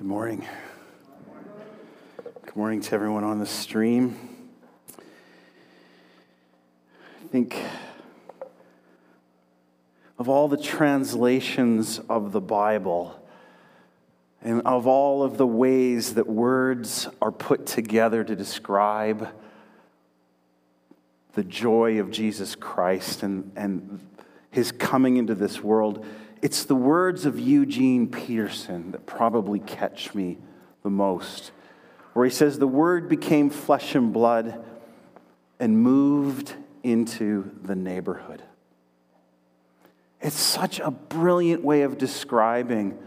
Good morning. Good morning to everyone on the stream. I think of all the translations of the Bible and of all of the ways that words are put together to describe the joy of Jesus Christ and, and his coming into this world, it's the words of Eugene Peterson that probably catch me the most, where he says, The Word became flesh and blood and moved into the neighborhood. It's such a brilliant way of describing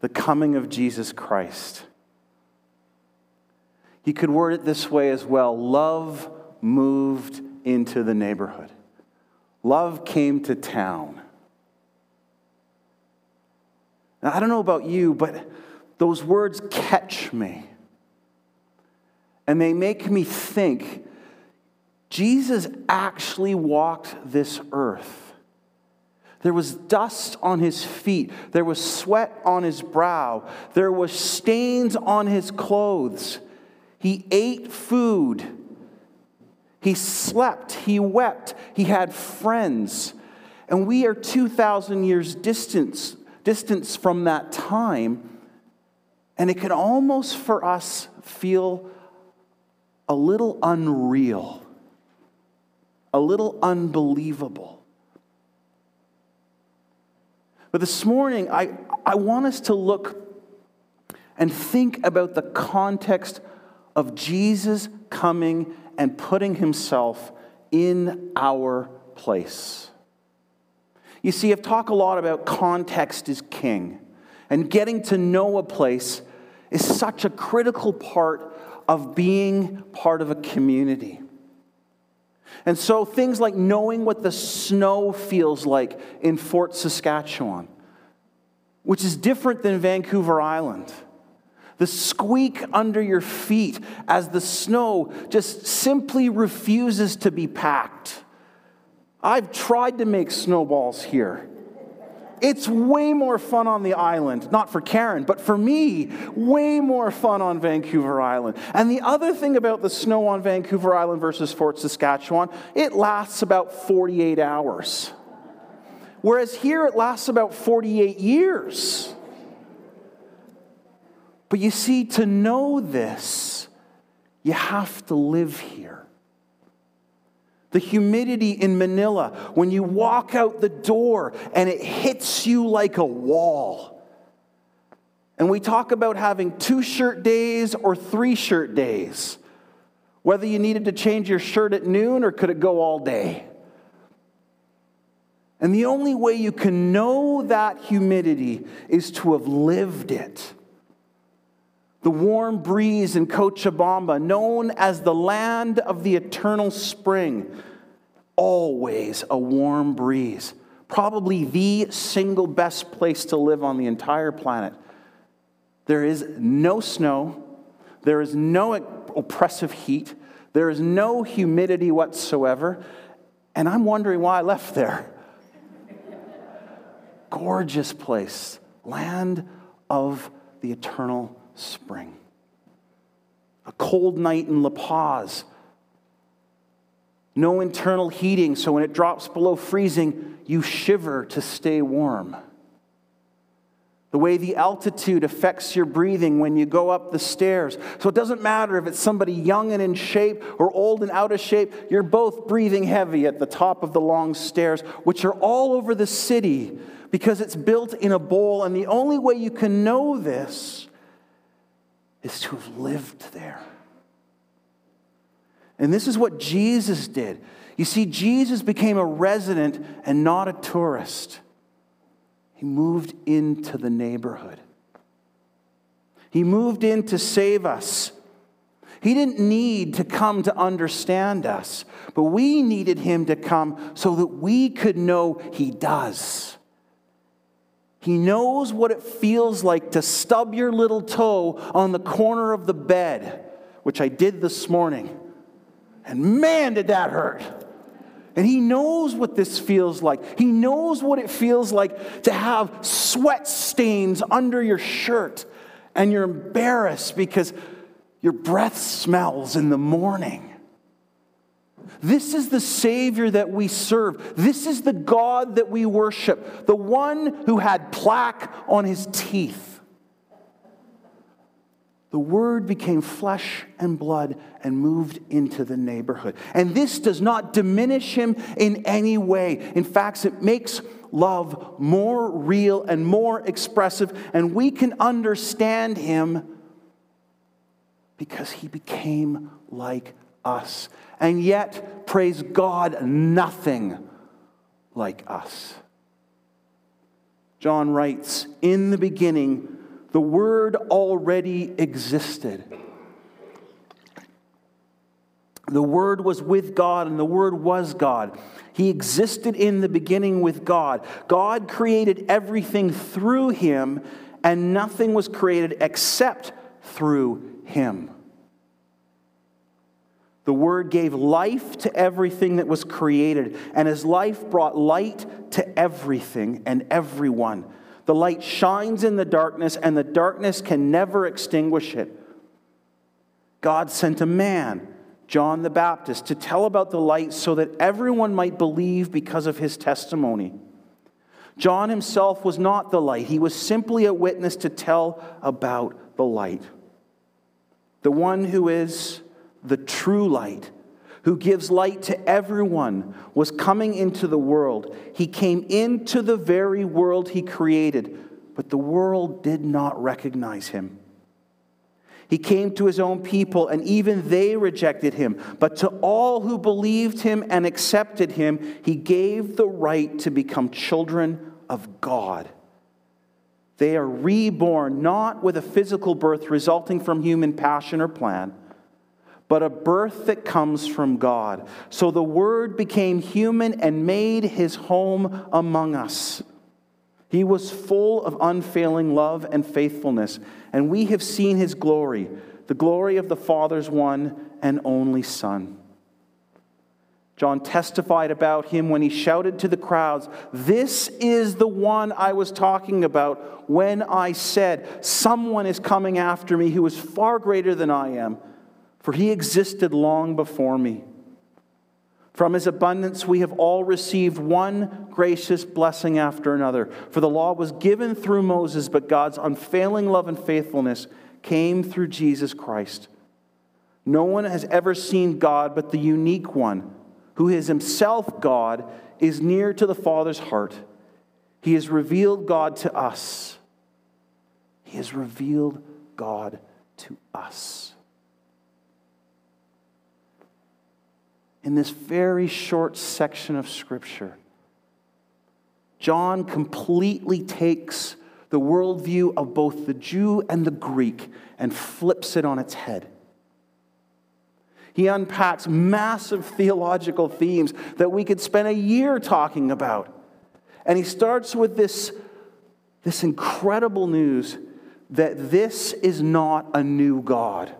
the coming of Jesus Christ. You could word it this way as well love moved into the neighborhood, love came to town. Now, I don't know about you, but those words catch me. And they make me think Jesus actually walked this earth. There was dust on his feet. There was sweat on his brow. There was stains on his clothes. He ate food. He slept. He wept. He had friends. And we are 2,000 years distance distance from that time, and it can almost for us feel a little unreal, a little unbelievable. But this morning, I, I want us to look and think about the context of Jesus coming and putting himself in our place. You see, I've talked a lot about context is king, and getting to know a place is such a critical part of being part of a community. And so, things like knowing what the snow feels like in Fort Saskatchewan, which is different than Vancouver Island. The squeak under your feet as the snow just simply refuses to be packed. I've tried to make snowballs here. It's way more fun on the island, not for Karen, but for me, way more fun on Vancouver Island. And the other thing about the snow on Vancouver Island versus Fort Saskatchewan, it lasts about 48 hours. Whereas here it lasts about 48 years. But you see, to know this, you have to live here the humidity in Manila when you walk out the door and it hits you like a wall. And we talk about having two shirt days or three shirt days. Whether you needed to change your shirt at noon or could it go all day. And the only way you can know that humidity is to have lived it. The warm breeze in Cochabamba, known as the land of the eternal spring, always a warm breeze. Probably the single best place to live on the entire planet. There is no snow, there is no oppressive heat, there is no humidity whatsoever, and I'm wondering why I left there. Gorgeous place, land of the eternal spring. A cold night in La Paz. No internal heating, so when it drops below freezing, you shiver to stay warm. The way the altitude affects your breathing when you go up the stairs. So it doesn't matter if it's somebody young and in shape or old and out of shape, you're both breathing heavy at the top of the long stairs, which are all over the city because it's built in a bowl. And the only way you can know this is to have lived there. And this is what Jesus did. You see, Jesus became a resident and not a tourist. He moved into the neighborhood. He moved in to save us. He didn't need to come to understand us, but we needed him to come so that we could know he does. He knows what it feels like to stub your little toe on the corner of the bed, which I did this morning. And man, did that hurt. And he knows what this feels like. He knows what it feels like to have sweat stains under your shirt and you're embarrassed because your breath smells in the morning. This is the Savior that we serve. This is the God that we worship, the one who had plaque on his teeth. The Word became flesh and blood and moved into the neighborhood. And this does not diminish him in any way. In fact, it makes love more real and more expressive, and we can understand him because he became like us. And yet, praise God, nothing like us. John writes, In the beginning, the Word already existed. The Word was with God, and the Word was God. He existed in the beginning with God. God created everything through him, and nothing was created except through him. The Word gave life to everything that was created, and His life brought light to everything and everyone. The light shines in the darkness, and the darkness can never extinguish it. God sent a man, John the Baptist, to tell about the light so that everyone might believe because of his testimony. John himself was not the light, he was simply a witness to tell about the light. The one who is the true light, who gives light to everyone, was coming into the world. He came into the very world he created, but the world did not recognize him. He came to his own people, and even they rejected him. But to all who believed him and accepted him, he gave the right to become children of God. They are reborn not with a physical birth resulting from human passion or plan but a birth that comes from God. So the Word became human and made his home among us. He was full of unfailing love and faithfulness, and we have seen his glory, the glory of the Father's one and only Son. John testified about him when he shouted to the crowds, This is the one I was talking about when I said, Someone is coming after me who is far greater than I am for he existed long before me. From his abundance, we have all received one gracious blessing after another. For the law was given through Moses, but God's unfailing love and faithfulness came through Jesus Christ. No one has ever seen God but the unique one, who is himself God, is near to the Father's heart. He has revealed God to us. He has revealed God to us. In this very short section of Scripture, John completely takes the worldview of both the Jew and the Greek and flips it on its head. He unpacks massive theological themes that we could spend a year talking about. And he starts with this, this incredible news that this is not a new God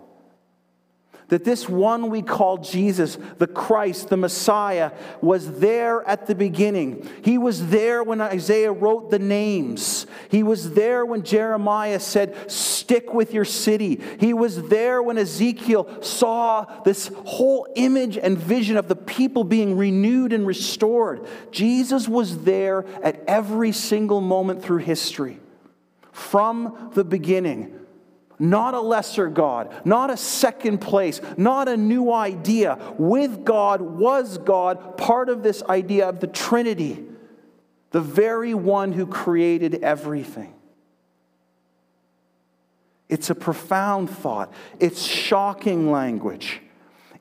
that this one we call Jesus, the Christ, the Messiah, was there at the beginning. He was there when Isaiah wrote the names. He was there when Jeremiah said, Stick with your city. He was there when Ezekiel saw this whole image and vision of the people being renewed and restored. Jesus was there at every single moment through history. From the beginning, not a lesser God, not a second place, not a new idea. With God was God, part of this idea of the Trinity, the very one who created everything. It's a profound thought, it's shocking language.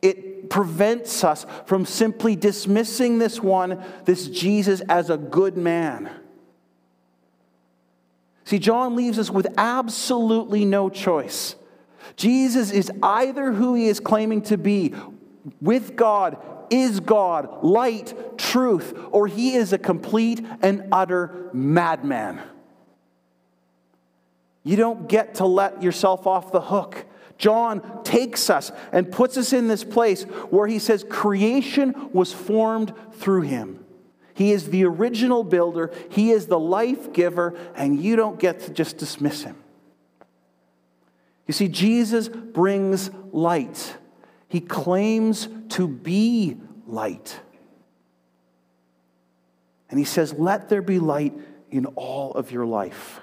It prevents us from simply dismissing this one, this Jesus, as a good man. See, John leaves us with absolutely no choice. Jesus is either who he is claiming to be with God, is God, light, truth, or he is a complete and utter madman. You don't get to let yourself off the hook. John takes us and puts us in this place where he says creation was formed through him. He is the original builder, He is the life giver, and you don't get to just dismiss Him. You see, Jesus brings light. He claims to be light. And he says, Let there be light in all of your life.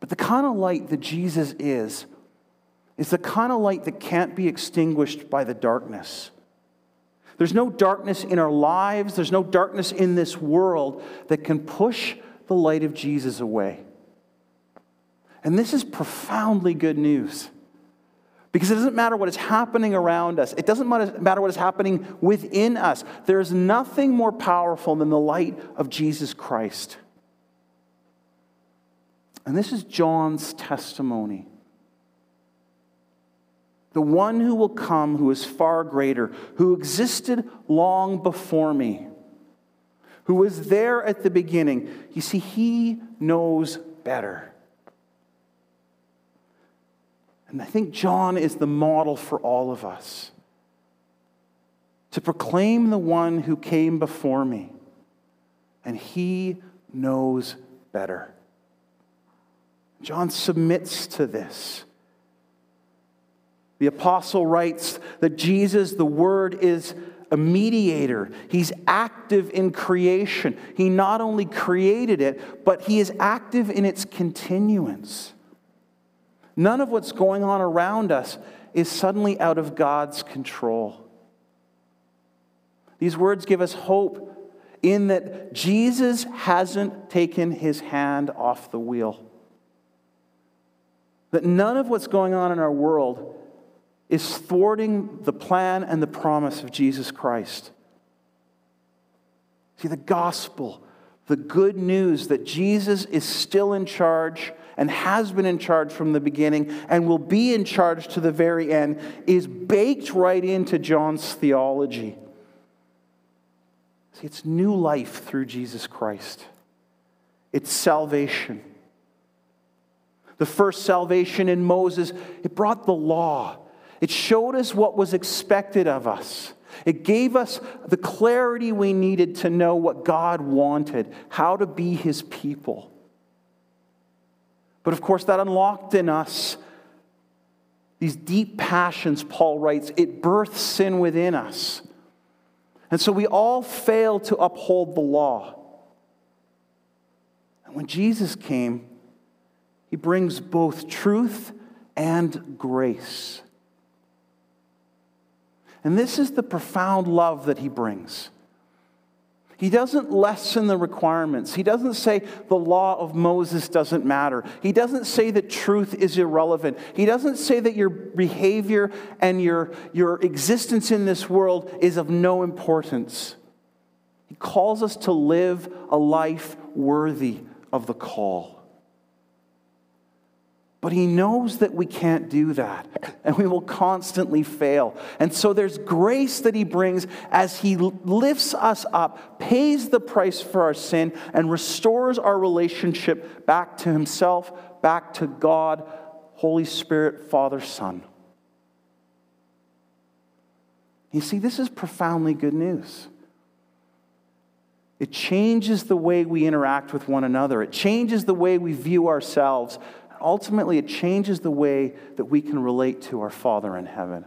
But the kind of light that Jesus is, is the kind of light that can't be extinguished by the darkness. There's no darkness in our lives, there's no darkness in this world that can push the light of Jesus away. And this is profoundly good news. Because it doesn't matter what is happening around us, it doesn't matter what is happening within us. There is nothing more powerful than the light of Jesus Christ. And this is John's testimony. The one who will come, who is far greater, who existed long before me, who was there at the beginning. You see, he knows better. And I think John is the model for all of us to proclaim the one who came before me, and he knows better. John submits to this. The apostle writes that Jesus, the Word, is a mediator. He's active in creation. He not only created it, but he is active in its continuance. None of what's going on around us is suddenly out of God's control. These words give us hope in that Jesus hasn't taken his hand off the wheel. That none of what's going on in our world is thwarting the plan and the promise of Jesus Christ. See, the gospel, the good news that Jesus is still in charge and has been in charge from the beginning and will be in charge to the very end, is baked right into John's theology. See, it's new life through Jesus Christ, it's salvation. The first salvation in Moses, it brought the law. It showed us what was expected of us. It gave us the clarity we needed to know what God wanted, how to be his people. But of course, that unlocked in us these deep passions, Paul writes. It births sin within us. And so we all fail to uphold the law. And when Jesus came, he brings both truth and grace. And this is the profound love that he brings. He doesn't lessen the requirements. He doesn't say the law of Moses doesn't matter. He doesn't say that truth is irrelevant. He doesn't say that your behavior and your, your existence in this world is of no importance. He calls us to live a life worthy of the call. But he knows that we can't do that, and we will constantly fail. And so there's grace that he brings as he lifts us up, pays the price for our sin, and restores our relationship back to himself, back to God, Holy Spirit, Father, Son. You see, this is profoundly good news. It changes the way we interact with one another. It changes the way we view ourselves ultimately, it changes the way that we can relate to our Father in heaven.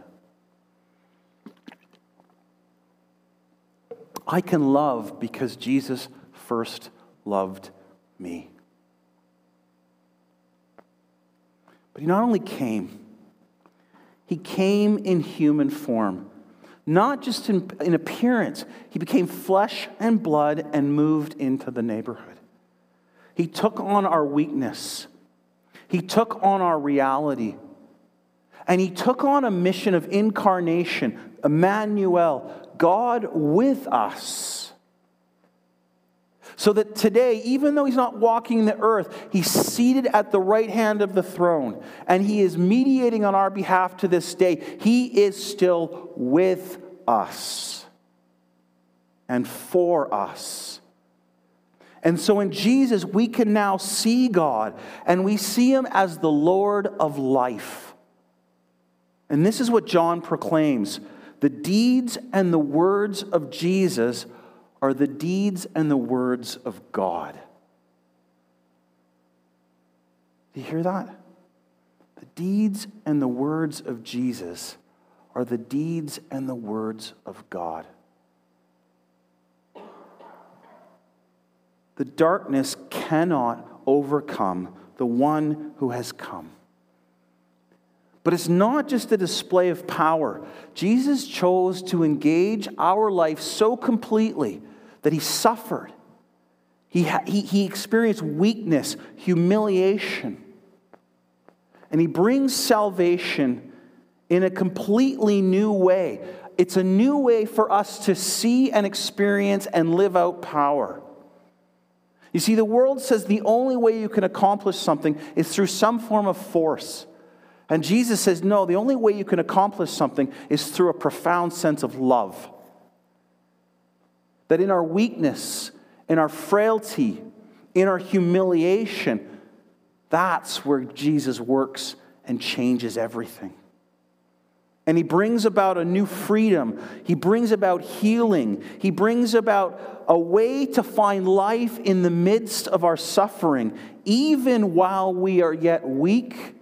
I can love because Jesus first loved me. But he not only came, he came in human form, not just in, in, appearance. He became flesh and blood and moved into the neighborhood. He took on our weakness he took on our reality. And he took on a mission of incarnation, Emmanuel, God with us. So that today, even though he's not walking the earth, he's seated at the right hand of the throne and he is mediating on our behalf to this day. He is still with us and for us. And so in Jesus, we can now see God, and we see him as the Lord of life. And this is what John proclaims the deeds and the words of Jesus are the deeds and the words of God. Do you hear that? The deeds and the words of Jesus are the deeds and the words of God. The darkness cannot overcome the one who has come. But it's not just a display of power. Jesus chose to engage our life so completely that he suffered. He, ha- he, he experienced weakness, humiliation. And he brings salvation in a completely new way. It's a new way for us to see and experience and live out power. You see, the world says the only way you can accomplish something is through some form of force. And Jesus says, no, the only way you can accomplish something is through a profound sense of love. That in our weakness, in our frailty, in our humiliation, that's where Jesus works and changes everything. And he brings about a new freedom. He brings about healing. He brings about a way to find life in the midst of our suffering, even while we are yet weak,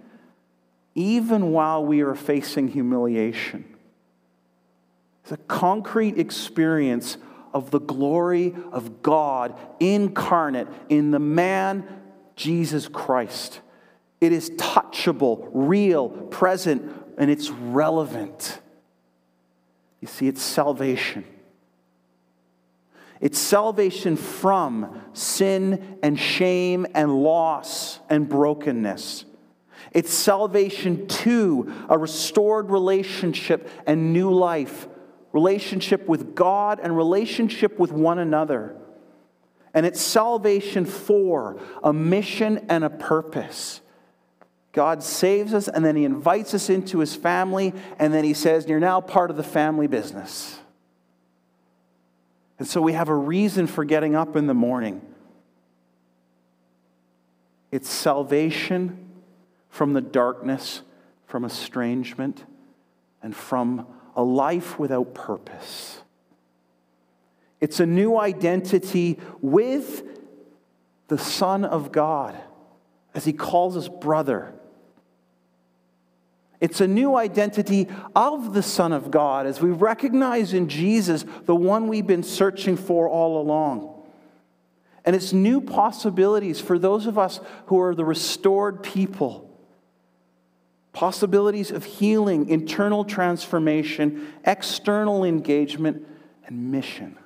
even while we are facing humiliation. It's a concrete experience of the glory of God incarnate in the man Jesus Christ. It is touchable, real, present, and it's relevant. You see, it's salvation. It's salvation from sin and shame and loss and brokenness. It's salvation to a restored relationship and new life, relationship with God and relationship with one another. And it's salvation for a mission and a purpose. God saves us, and then He invites us into His family, and then He says, You're now part of the family business. And so we have a reason for getting up in the morning. It's salvation from the darkness, from estrangement, and from a life without purpose. It's a new identity with the Son of God, as He calls us brother it's a new identity of the Son of God as we recognize in Jesus the one we've been searching for all along. And it's new possibilities for those of us who are the restored people. Possibilities of healing, internal transformation, external engagement, and mission.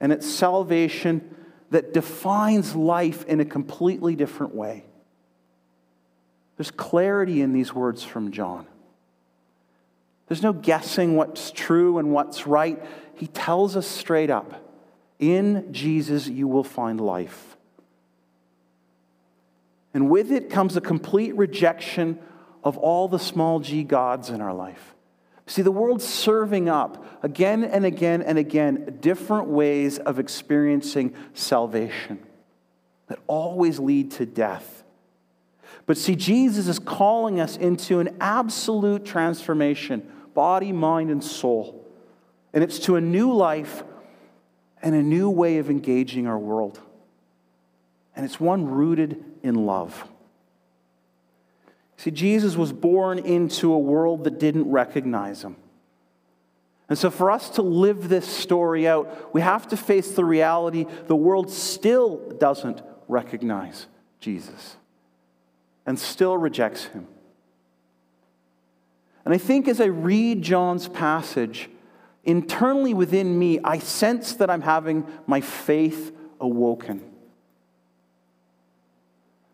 And it's salvation that defines life in a completely different way. There's clarity in these words from John. There's no guessing what's true and what's right. He tells us straight up in Jesus, you will find life. And with it comes a complete rejection of all the small g gods in our life. See, the world's serving up again and again and again different ways of experiencing salvation that always lead to death. But see, Jesus is calling us into an absolute transformation body, mind, and soul. And it's to a new life and a new way of engaging our world. And it's one rooted in love. See, Jesus was born into a world that didn't recognize him. And so, for us to live this story out, we have to face the reality the world still doesn't recognize Jesus and still rejects him. And I think as I read John's passage, internally within me, I sense that I'm having my faith awoken.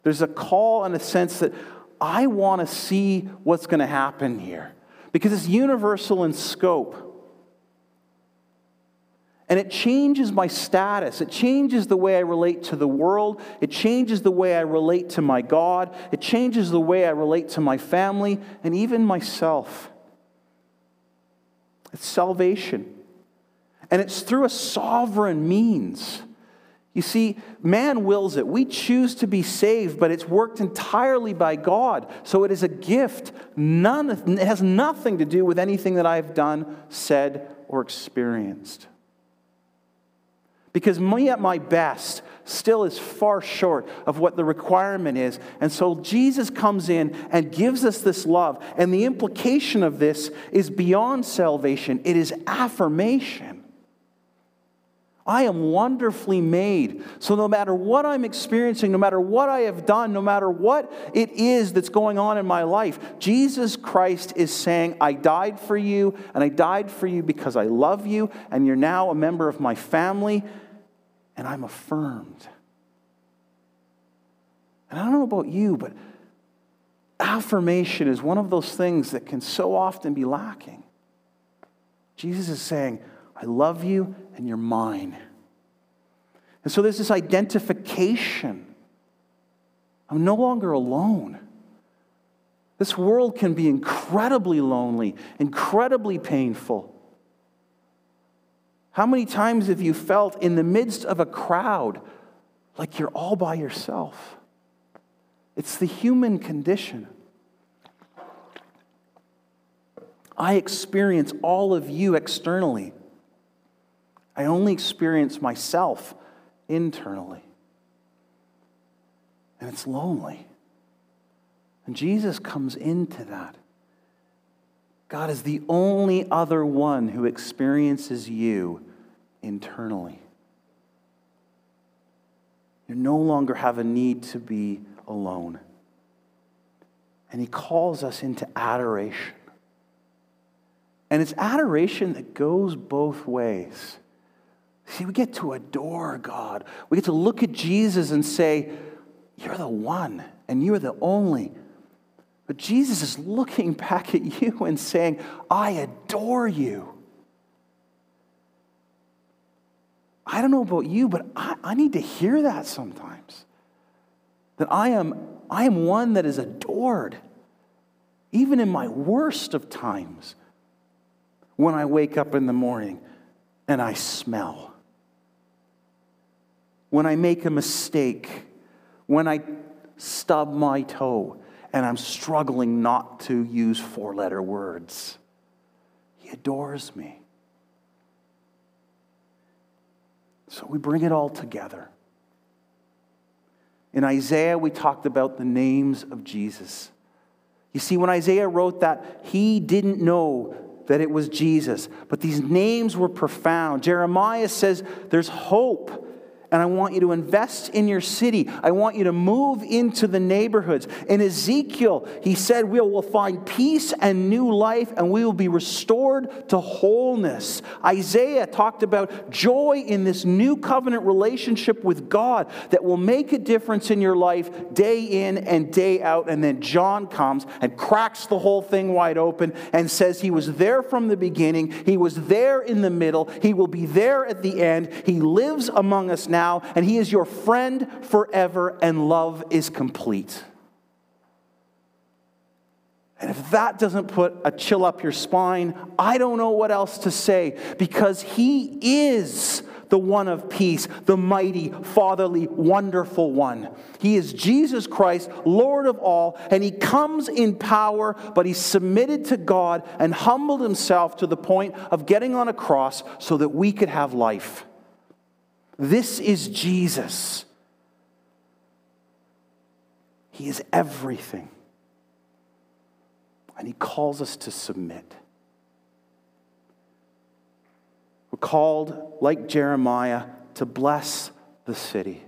There's a call and a sense that I want to see what's going to happen here because it's universal in scope. And it changes my status. It changes the way I relate to the world. It changes the way I relate to my God. It changes the way I relate to my family and even myself. It's salvation. And it's through a sovereign means. You see, man wills it. We choose to be saved, but it's worked entirely by God. So it is a gift. None, it has nothing to do with anything that I've done, said, or experienced. Because me at my best, still is far short of what the requirement is. And so Jesus comes in and gives us this love. And the implication of this is beyond salvation, it is affirmation. I am wonderfully made. So, no matter what I'm experiencing, no matter what I have done, no matter what it is that's going on in my life, Jesus Christ is saying, I died for you, and I died for you because I love you, and you're now a member of my family, and I'm affirmed. And I don't know about you, but affirmation is one of those things that can so often be lacking. Jesus is saying, I love you and you're mine. And so there's this identification. I'm no longer alone. This world can be incredibly lonely, incredibly painful. How many times have you felt in the midst of a crowd like you're all by yourself? It's the human condition. I experience all of you externally. I only experience myself internally. And it's lonely. And Jesus comes into that. God is the only other one who experiences you internally. You no longer have a need to be alone. And he calls us into adoration. And it's adoration that goes both ways. See, we get to adore God. We get to look at Jesus and say, You're the one, and you're the only. But Jesus is looking back at you and saying, I adore you. I don't know about you, but I, I need to hear that sometimes. That I am, I am one that is adored, even in my worst of times, when I wake up in the morning and I smell when I make a mistake, when I stub my toe and I'm struggling not to use four letter words. He adores me. So we bring it all together. In Isaiah, we talked about the names of Jesus. You see, when Isaiah wrote that, he didn't know that it was Jesus, but these names were profound. Jeremiah says there's hope and I want you to invest in your city. I want you to move into the neighborhoods. In Ezekiel, he said, We will find peace and new life, and we will be restored to wholeness. Isaiah talked about joy in this new covenant relationship with God that will make a difference in your life day in and day out. And then John comes and cracks the whole thing wide open and says, He was there from the beginning, He was there in the middle, He will be there at the end, He lives among us now now, and He is your friend forever, and love is complete. And if that doesn't put a chill up your spine, I don't know what else to say because He is the one of peace, the mighty, fatherly, wonderful one. He is Jesus Christ, Lord of all, and He comes in power, but He submitted to God and humbled Himself to the point of getting on a cross so that we could have life. This is Jesus. He is everything. And He calls us to submit. We're called, like Jeremiah, to bless the city,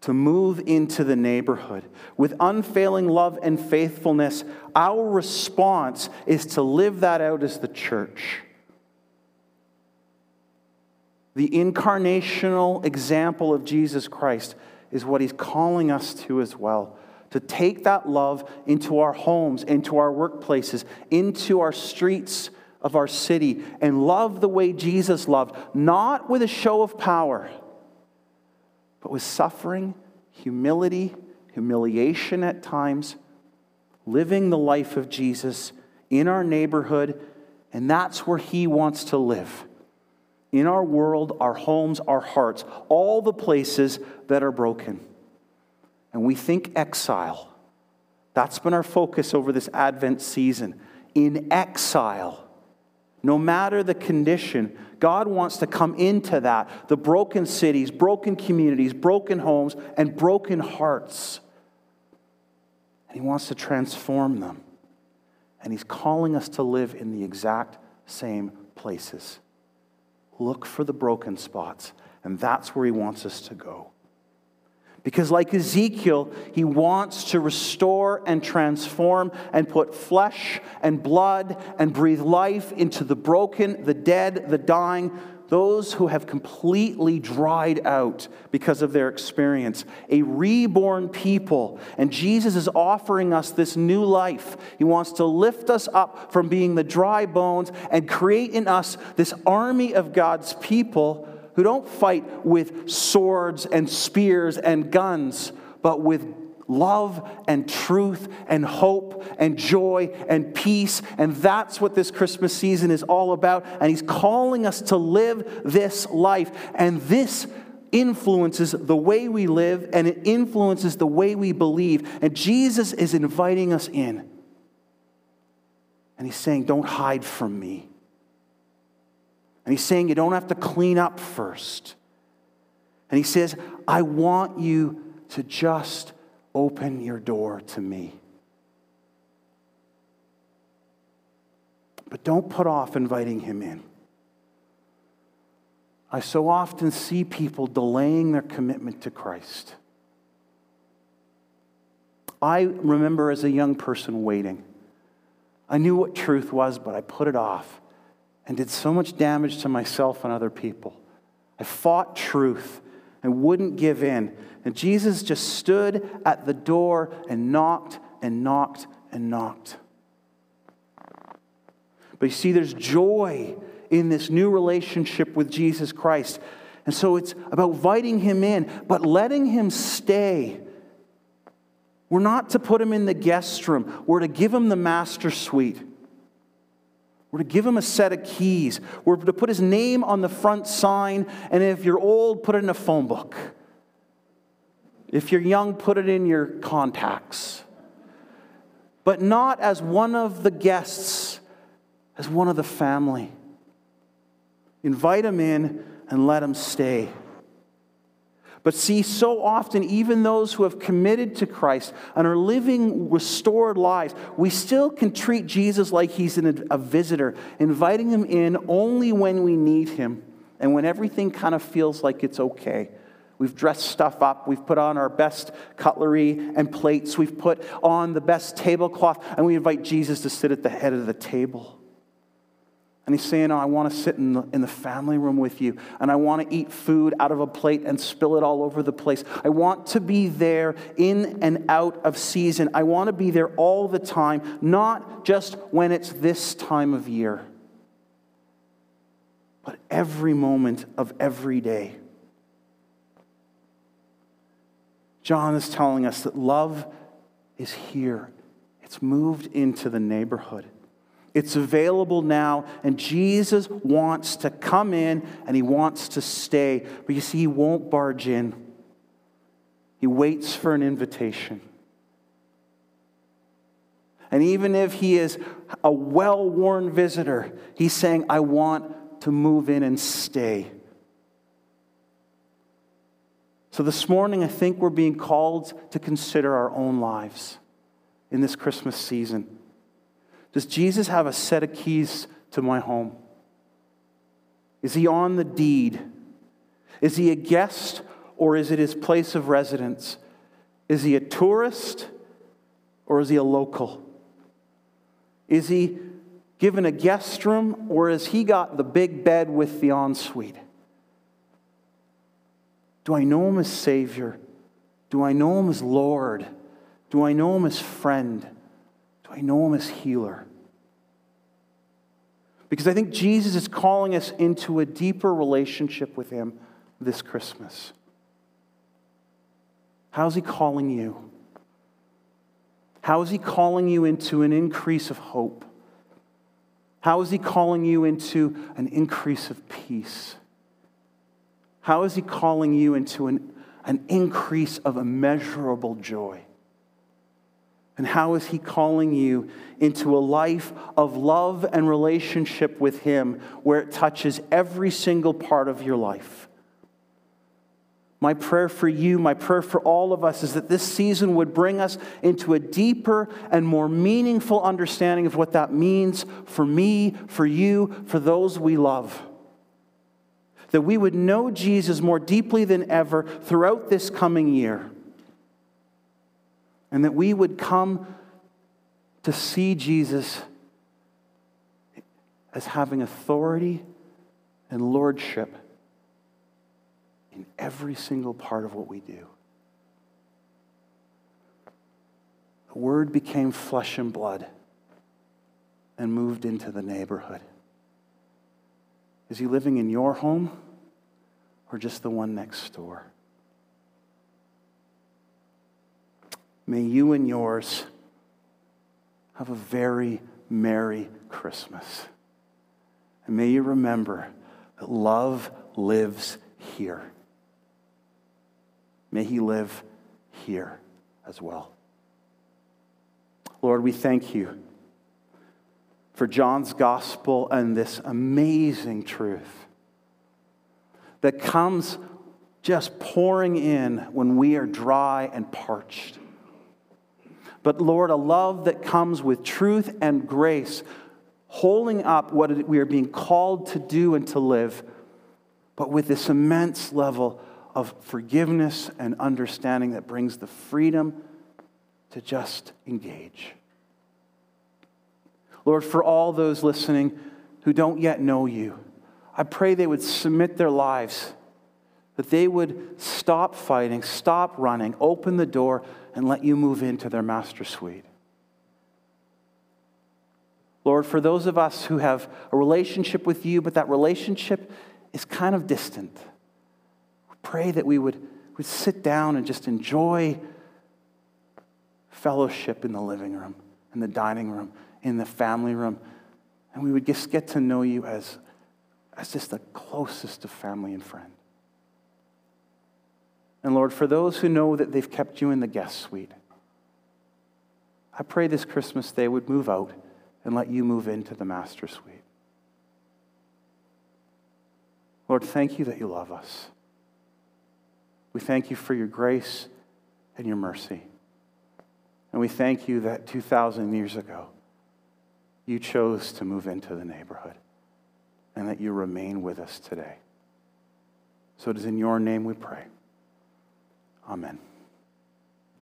to move into the neighborhood. With unfailing love and faithfulness, our response is to live that out as the church. The incarnational example of Jesus Christ is what he's calling us to as well. To take that love into our homes, into our workplaces, into our streets of our city, and love the way Jesus loved, not with a show of power, but with suffering, humility, humiliation at times, living the life of Jesus in our neighborhood, and that's where he wants to live in our world, our homes, our hearts, all the places that are broken. And we think exile. That's been our focus over this Advent season. In exile, No matter the condition, God wants to come into that the broken cities, broken communities, broken homes, and broken hearts. And He wants to transform them. And He's calling us to live in the exact same places. Look for the broken spots, and that's where He wants us to go. Because, like Ezekiel, he wants to restore and transform and put flesh and blood and breathe life into the broken, the dead, the dying, those who have completely dried out because of their experience. A reborn people. And Jesus is offering us this new life. He wants to lift us up from being the dry bones and create in us this army of God's people who don't fight with swords and spears and guns, but with love and truth and hope and joy and peace. And that's what this Christmas season is all about. And He's calling us to live this life. And this influences the way we live and it influences the way we believe. And Jesus is inviting us in. And He's saying, Don't hide from me. And he's saying you don't have to clean up first. And he says, I want you to just open your door to me. But don't put off inviting him in. I so often see people delaying their commitment to Christ. I remember as a young person waiting. I knew what truth was, but I put it off and did so much damage to myself and other people. I fought truth and wouldn't give in. And Jesus just stood at the door and knocked and knocked and knocked. But you see, there's joy in this new relationship with Jesus Christ. And so it's about inviting him in, but letting him stay. We're not to put him in the guest room, we're to give him the master suite. We're to give him a set of keys. We're to put his name on the front sign. And if you're old, put it in a phone book. If you're young, put it in your contacts. But not as one of the guests, as one of the family. Invite him in and let him stay. But see, so often, even those who have committed to Christ and are living restored lives, we still can treat Jesus like he's a visitor, inviting him in only when we need him and when everything kind of feels like it's okay. We've dressed stuff up. We've put on our best cutlery and plates. We've put on the best tablecloth, and we invite Jesus to sit at the head of the table. And he's saying, oh, I want to sit in the, in the family room with you, and I want to eat food out of a plate and spill it all over the place. I want to be there in and out of season. I want to be there all the time, not just when it's this time of year, but every moment of every day. John is telling us that love is here, it's moved into the neighborhood. It's available now, and Jesus wants to come in and he wants to stay. But you see, he won't barge in, he waits for an invitation. And even if he is a well worn visitor, he's saying, I want to move in and stay. So this morning, I think we're being called to consider our own lives in this Christmas season. Does Jesus have a set of keys to my home? Is he on the deed? Is he a guest or is it his place of residence? Is he a tourist or is he a local? Is he given a guest room or has he got the big bed with the ensuite? Do I know him as Savior? Do I know him as Lord? Do I know him as friend? Do I know him as healer? Because I think Jesus is calling us into a deeper relationship with him this Christmas. How's he calling you? How is he calling you into an increase of hope? How is he calling you into an increase of peace? How is he calling you into an, an increase of immeasurable joy? And how is He calling you into a life of love and relationship with Him where it touches every single part of your life? My prayer for you, my prayer for all of us is that this season would bring us into a deeper and more meaningful understanding of what that means for me, for you, for those we love. That we would know Jesus more deeply than ever throughout this coming year. And that we would come to see Jesus as having authority and lordship in every single part of what we do. The Word became flesh and blood and moved into the neighborhood. Is he living in your home or just the one next door? May you and yours have a very Merry Christmas. And may you remember that love lives here. May he live here as well. Lord, we thank you for John's gospel and this amazing truth that comes just pouring in when we are dry and parched. But Lord, a love that comes with truth and grace, holding up what we are being called to do and to live, but with this immense level of forgiveness and understanding that brings the freedom to just engage. Lord, for all those listening who don't yet know you, I pray they would submit their lives, that they would stop fighting, stop running, open the door, and let you move into their master suite. Lord, for those of us who have a relationship with you, but that relationship is kind of distant pray that we would, would sit down and just enjoy fellowship in the living room, in the dining room, in the family room. And we would just get to know you as, as just the closest of family and friend. And Lord, for those who know that they've kept you in the guest suite, I pray this Christmas they would move out and let you move into the master suite. Lord, thank you that you love us. We thank you for your grace and your mercy. And we thank you that 2,000 years ago, you chose to move into the neighborhood and that you remain with us today. So it is in your name we pray. Amen.